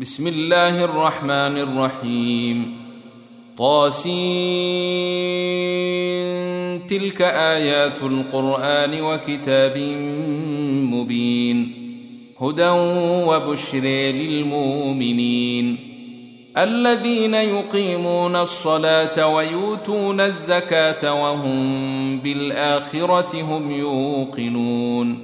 بسم الله الرحمن الرحيم. طاسين. تلك آيات القرآن وكتاب مبين. هدى وبشر للمؤمنين. الذين يقيمون الصلاة ويؤتون الزكاة وهم بالآخرة هم يوقنون.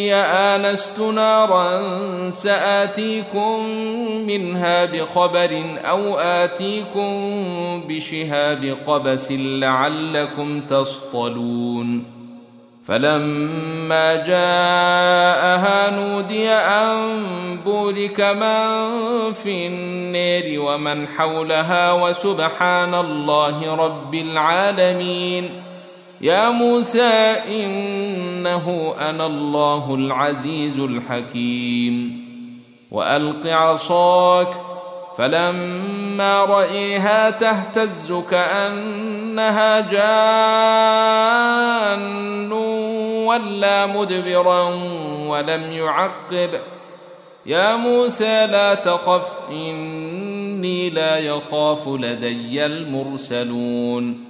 إني آنست نارا سآتيكم منها بخبر أو آتيكم بشهاب قبس لعلكم تصطلون. فلما جاءها نودي أن بورك من في النير ومن حولها وسبحان الله رب العالمين. يا موسى إنه أنا الله العزيز الحكيم. وألق عصاك فلما رأيها تهتز كأنها جان ولا مدبرا ولم يعقب. يا موسى لا تخف إني لا يخاف لدي المرسلون.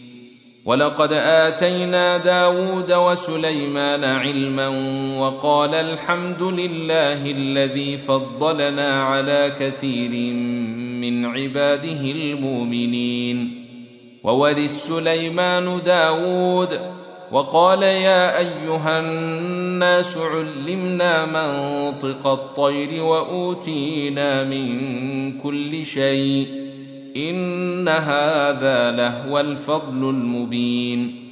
ولقد آتينا داود وسليمان علما وقال الحمد لله الذي فضلنا على كثير من عباده المؤمنين. وورث سليمان داود وقال يا أيها الناس علمنا منطق الطير وأوتينا من كل شيء. إن هذا لهو الفضل المبين.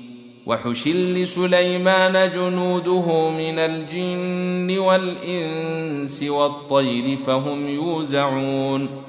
وحشل لسليمان جنوده من الجن والإنس والطير فهم يوزعون.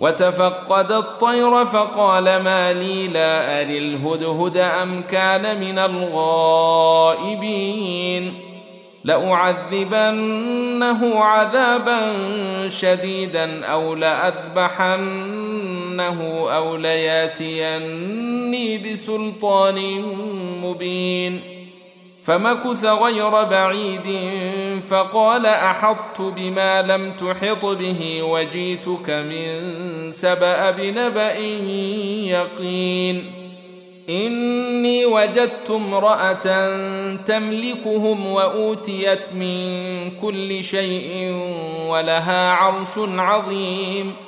وتفقد الطير فقال ما لي لا أري الهدهد أم كان من الغائبين لأعذبنه عذابا شديدا أو لأذبحنه أو لياتيني بسلطان مبين فمكث غير بعيد فقال أحطت بما لم تحط به وجيتك من سبأ بنبأ يقين. إني وجدت امرأة تملكهم وأوتيت من كل شيء ولها عرش عظيم.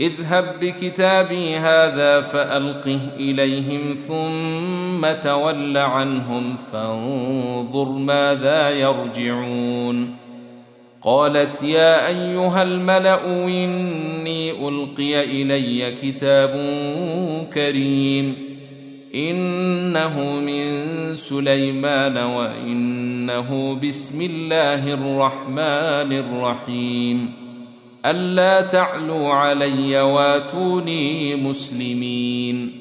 اذهب بكتابي هذا فألقه إليهم ثم تول عنهم فانظر ماذا يرجعون. قالت يا أيها الملأ إني ألقي إلي كتاب كريم إنه من سليمان وإنه بسم الله الرحمن الرحيم. ألا تعلوا علي واتوني مسلمين.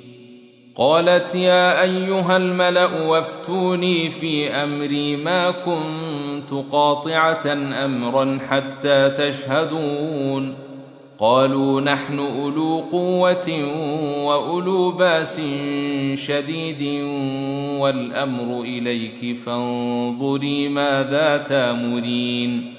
قالت يا أيها الملأ وافتوني في أمري ما كنت قاطعة أمرا حتى تشهدون. قالوا نحن أولو قوة وأولو باس شديد والأمر إليك فانظري ماذا تامرين.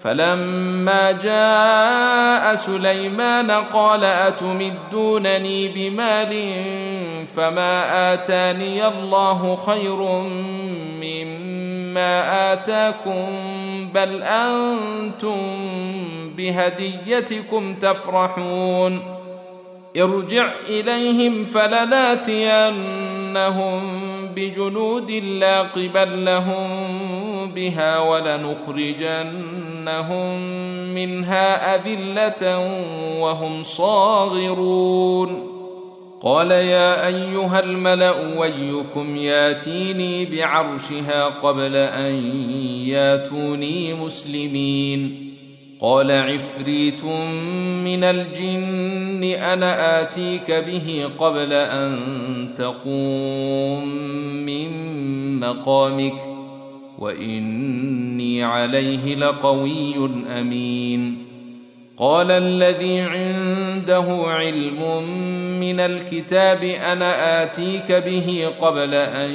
فلما جاء سليمان قال أتمدونني بمال فما آتاني الله خير مما آتاكم بل أنتم بهديتكم تفرحون ارجع إليهم فلناتينهم بجنود لا قبل لهم بها ولنخرجنهم منها أذلة وهم صاغرون قال يا أيها الملأ ويكم ياتيني بعرشها قبل أن ياتوني مسلمين قال عفريت من الجن أنا اتيك به قبل ان تقوم من مقامك واني عليه لقوي امين. قال الذي عنده علم من الكتاب أنا اتيك به قبل ان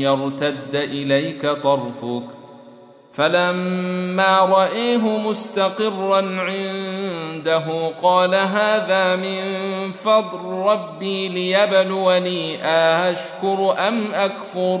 يرتد اليك طرفك. فلما رأيه مستقرا عنده قال هذا من فضل ربي ليبلوني أشكر أم أكفر.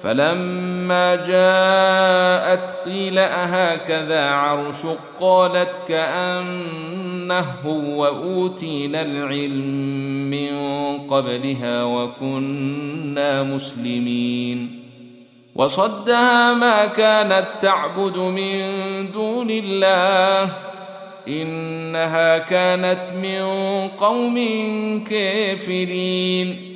فلما جاءت قيل أهكذا عرشك قالت كأنه وأوتينا العلم من قبلها وكنا مسلمين. وصدها ما كانت تعبد من دون الله إنها كانت من قوم كافرين.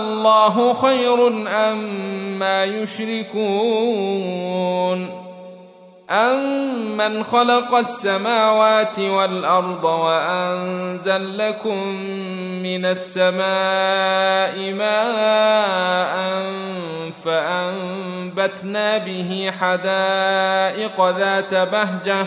الله خير أم ما يشركون أمن خلق السماوات والأرض وأنزل لكم من السماء ماء فأنبتنا به حدائق ذات بهجة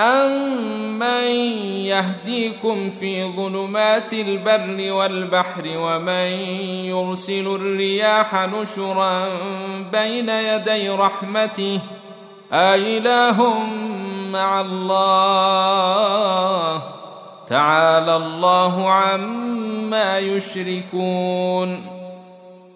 أمن يهديكم في ظلمات البر والبحر ومن يرسل الرياح نشرا بين يدي رحمته أإله مع الله تعالى الله عما يشركون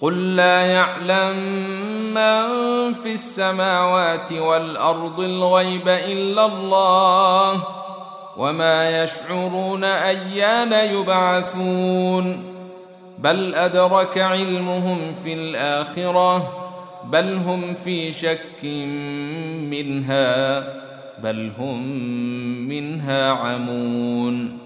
قل لا يعلم من في السماوات والارض الغيب الا الله وما يشعرون ايان يبعثون بل ادرك علمهم في الاخره بل هم في شك منها بل هم منها عمون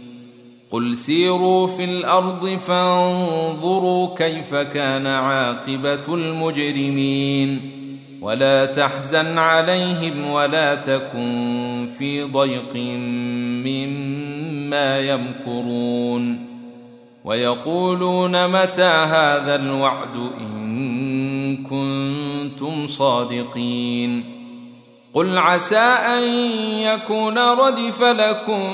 قل سيروا في الأرض فانظروا كيف كان عاقبه المجرمين ولا تحزن عليهم ولا تكن في ضيق مما يمكرون ويقولون متى هذا الوعد ان كنتم صادقين قل عسى ان يكون ردف لكم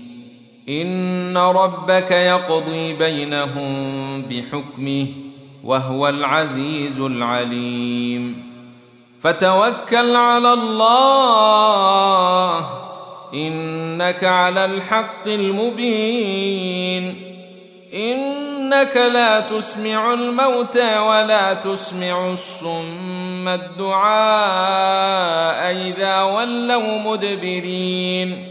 إن ربك يقضي بينهم بحكمه وهو العزيز العليم. فتوكل على الله إنك على الحق المبين. إنك لا تسمع الموتى ولا تسمع الصم الدعاء إذا ولوا مدبرين.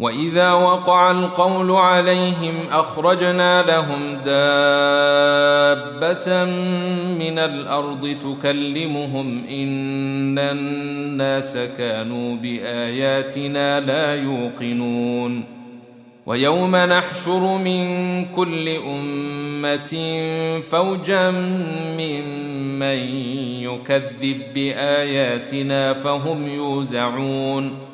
واذا وقع القول عليهم اخرجنا لهم دابه من الأرض تكلمهم ان الناس كانوا باياتنا لا يوقنون ويوم نحشر من كل امه فوجا ممن يكذب باياتنا فهم يوزعون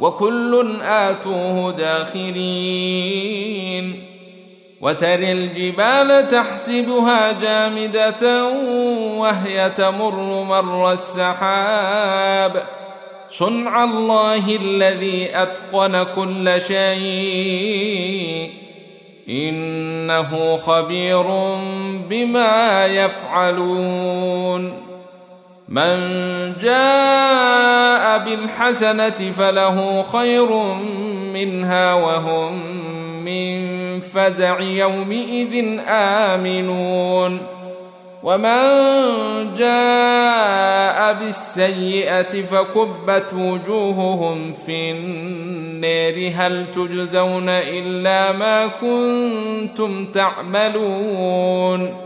وكل آتوه داخرين وترى الجبال تحسبها جامدة وهي تمر مر السحاب صنع الله الذي أتقن كل شيء إنه خبير بما يفعلون من جاء بالحسنة فله خير منها وهم من فزع يومئذ آمنون. ومن جاء بالسيئة فكبت وجوههم في النار. هل تجزون إلا ما كنتم تعملون؟